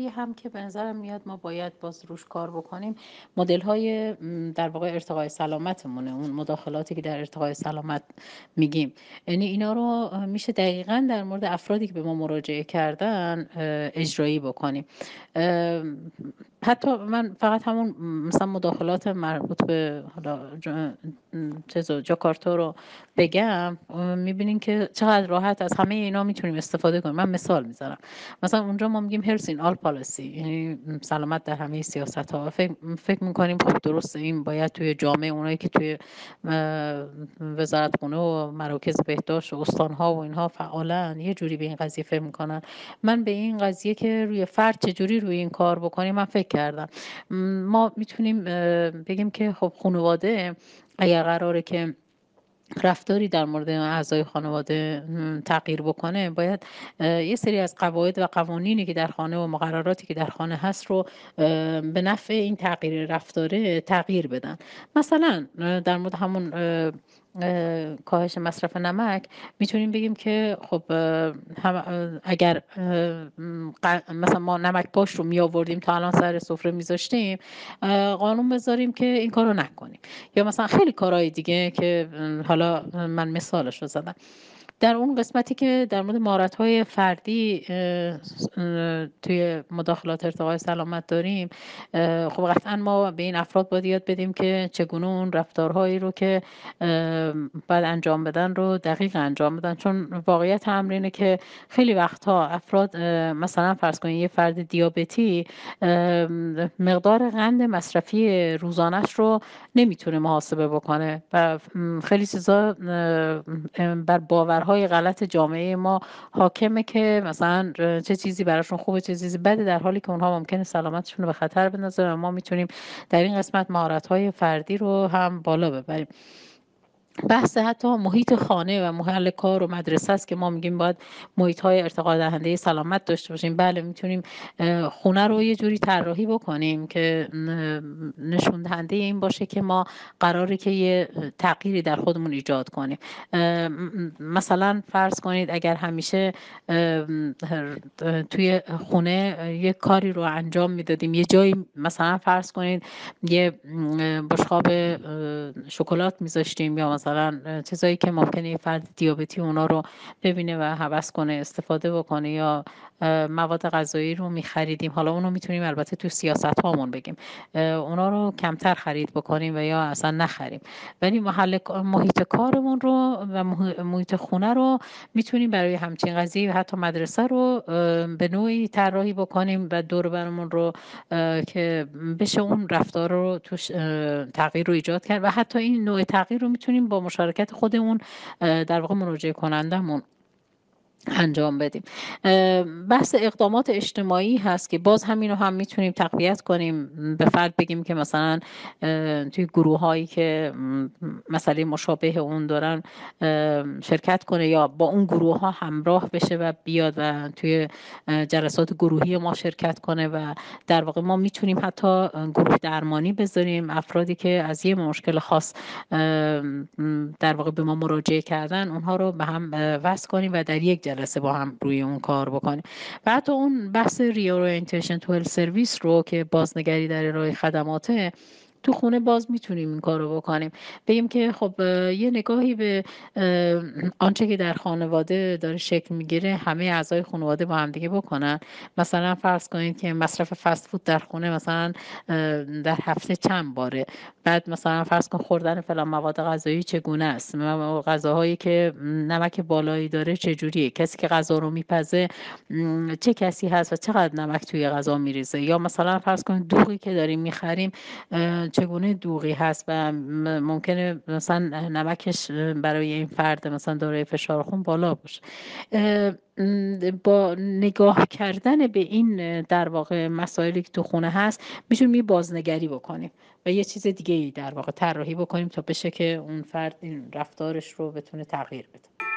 هم که به نظرم میاد ما باید باز روش کار بکنیم. مدل های در واقع ارتقای سلامتمونه اون مداخلاتی که در ارتقای سلامت میگیم. یعنی اینا رو میشه دقیقا در مورد افرادی که به ما مراجعه کردن اجرایی بکنیم. حتی من فقط همون مثلا مداخلات مربوط به حالا جاکارتا رو بگم می‌بینین که چقدر راحت از همه اینا می‌تونیم استفاده کنیم. من مثال می‌زنم. مثلا اونجا ما میگیم هرس این آل پالیسی یعنی سلامت در همه سیاست ها فکر, فکر می‌کنیم خب درسته این باید توی جامعه اونایی که توی وزارت خونه و مراکز بهداشت و استان ها و اینها فعالن یه جوری به این قضیه فکر می‌کنن. من به این قضیه که روی فرد چجوری روی این کار بکنیم من فکر کردم. ما می‌تونیم بگیم که خب خانواده اگر قراره که رفتاری در مورد اعضای خانواده تغییر بکنه باید یه سری از قواعد و قوانینی که در خانه و مقرراتی که در خانه هست رو به نفع این تغییر رفتاره تغییر بدن. مثلا در مورد همون کاهش مصرف نمک. می‌تونیم بگیم که خب اگر مثلا ما نمک باش رو می آوردیم تا الان سر سفره میذاشتیم قانون بذاریم که این کارو نکنیم. یا مثلا خیلی کارهای دیگه که حالا من مثالش رو زدم. در اون قسمتی که در مورد مهارت های فردی توی مداخلات ارتقای سلامت داریم خب قطعا ما به این افراد باید یاد بدیم که چگونه اون رفتارهایی رو که باید انجام بدن رو دقیق انجام بدن. چون واقعیت امر اینه که خیلی وقتها افراد مثلا فرض کنید یه فرد دیابتی مقدار قند مصرفی روزانش رو نمی‌تونه محاسبه بکنه و خیلی چیزا بر باورها های غلط جامعه ما حاکمه که مثلا چه چیزی براشون خوبه چه چیزی بده در حالی که اونها ممکنه سلامتشون رو به خطر بندازه و ما می‌تونیم در این قسمت مهارت های فردی رو هم بالا ببریم. بحث حتی محیط خانه و محل کار و مدرسه است که ما میگیم باید محیط های ارتقا دهنده سلامت داشته باشیم. بله می‌تونیم خونه رو یه جوری طراحی بکنیم که نشون دهنده این باشه که ما قراره که یه تغییری در خودمون ایجاد کنیم. مثلا فرض کنید اگر همیشه توی خونه یه کاری رو انجام می‌دادیم یه جایی مثلا فرض کنید یه بشقاب شکلات میذاشتیم یا مثلا چیزایی که ممکنه یه فرد دیابتی اونا رو ببینه و حوض کنه استفاده بکنه یا مواد غذایی رو میخریدیم. حالا اونو می‌تونیم البته تو سیاست هامون بگیم اونا رو کمتر خرید بکنیم و یا اصلا نخریم. ولی محل محیط کارمون رو و محیط خونه رو می‌تونیم برای همچین قضیه و حتی مدرسه رو به نوعی طراحی بکنیم و دور برمون رو که بشه اون رفتار رو توش تغییر رو ایجاد کرد. و حتی این نوع تغییر رو می‌تونیم با مشارکت خودمون در واقع مراجعه کنندمون انجام بدیم. بحث اقدامات اجتماعی هست که باز همین رو هم می‌تونیم تقویت کنیم. به فرد بگیم که مثلا توی گروه هایی که مسئله مشابه اون دارن شرکت کنه یا با اون گروه ها همراه بشه و بیاد و توی جلسات گروهی ما شرکت کنه و در واقع ما می‌تونیم حتی گروه درمانی بذاریم. افرادی که از یه مشکل خاص در واقع به ما مراجعه کردن اونها رو به هم وصل کنیم و در یک جلسه با هم روی اون کار بکنیم. و حتی اون بحث reorientation to service رو که بازنگری در ارائه خدماته تو خونه باز می‌تونیم این کار رو بکنیم. بگیم که خب یه نگاهی به آنچه که در خانواده داره شکل می‌گیره همه اعضای خانواده با هم دیگه بکنن. مثلا فرض کنید که مصرف فست فود در خونه مثلا در هفته چند باره؟ بعد مثلا فرض کن خوردن فلان مواد غذایی چگونه است؟ غذاهایی که نمک بالایی داره چجوریه؟ کسی که غذا رو میپزه چه کسی هست و چقدر نمک توی غذا میریزه؟ یا مثلا فرض کن دوغی که داریم می‌خریم چگونه دوغی هست و ممکنه مثلا نمکش برای این فرد مثلا دارای فشار خون بالا باشه. با نگاه کردن به این در واقع مسائلی که تو خونه هست می‌تونیم یه بازنگری بکنیم و یه چیز دیگه ای در واقع طراحی بکنیم تا بشه که اون فرد این رفتارش رو بتونه تغییر بده.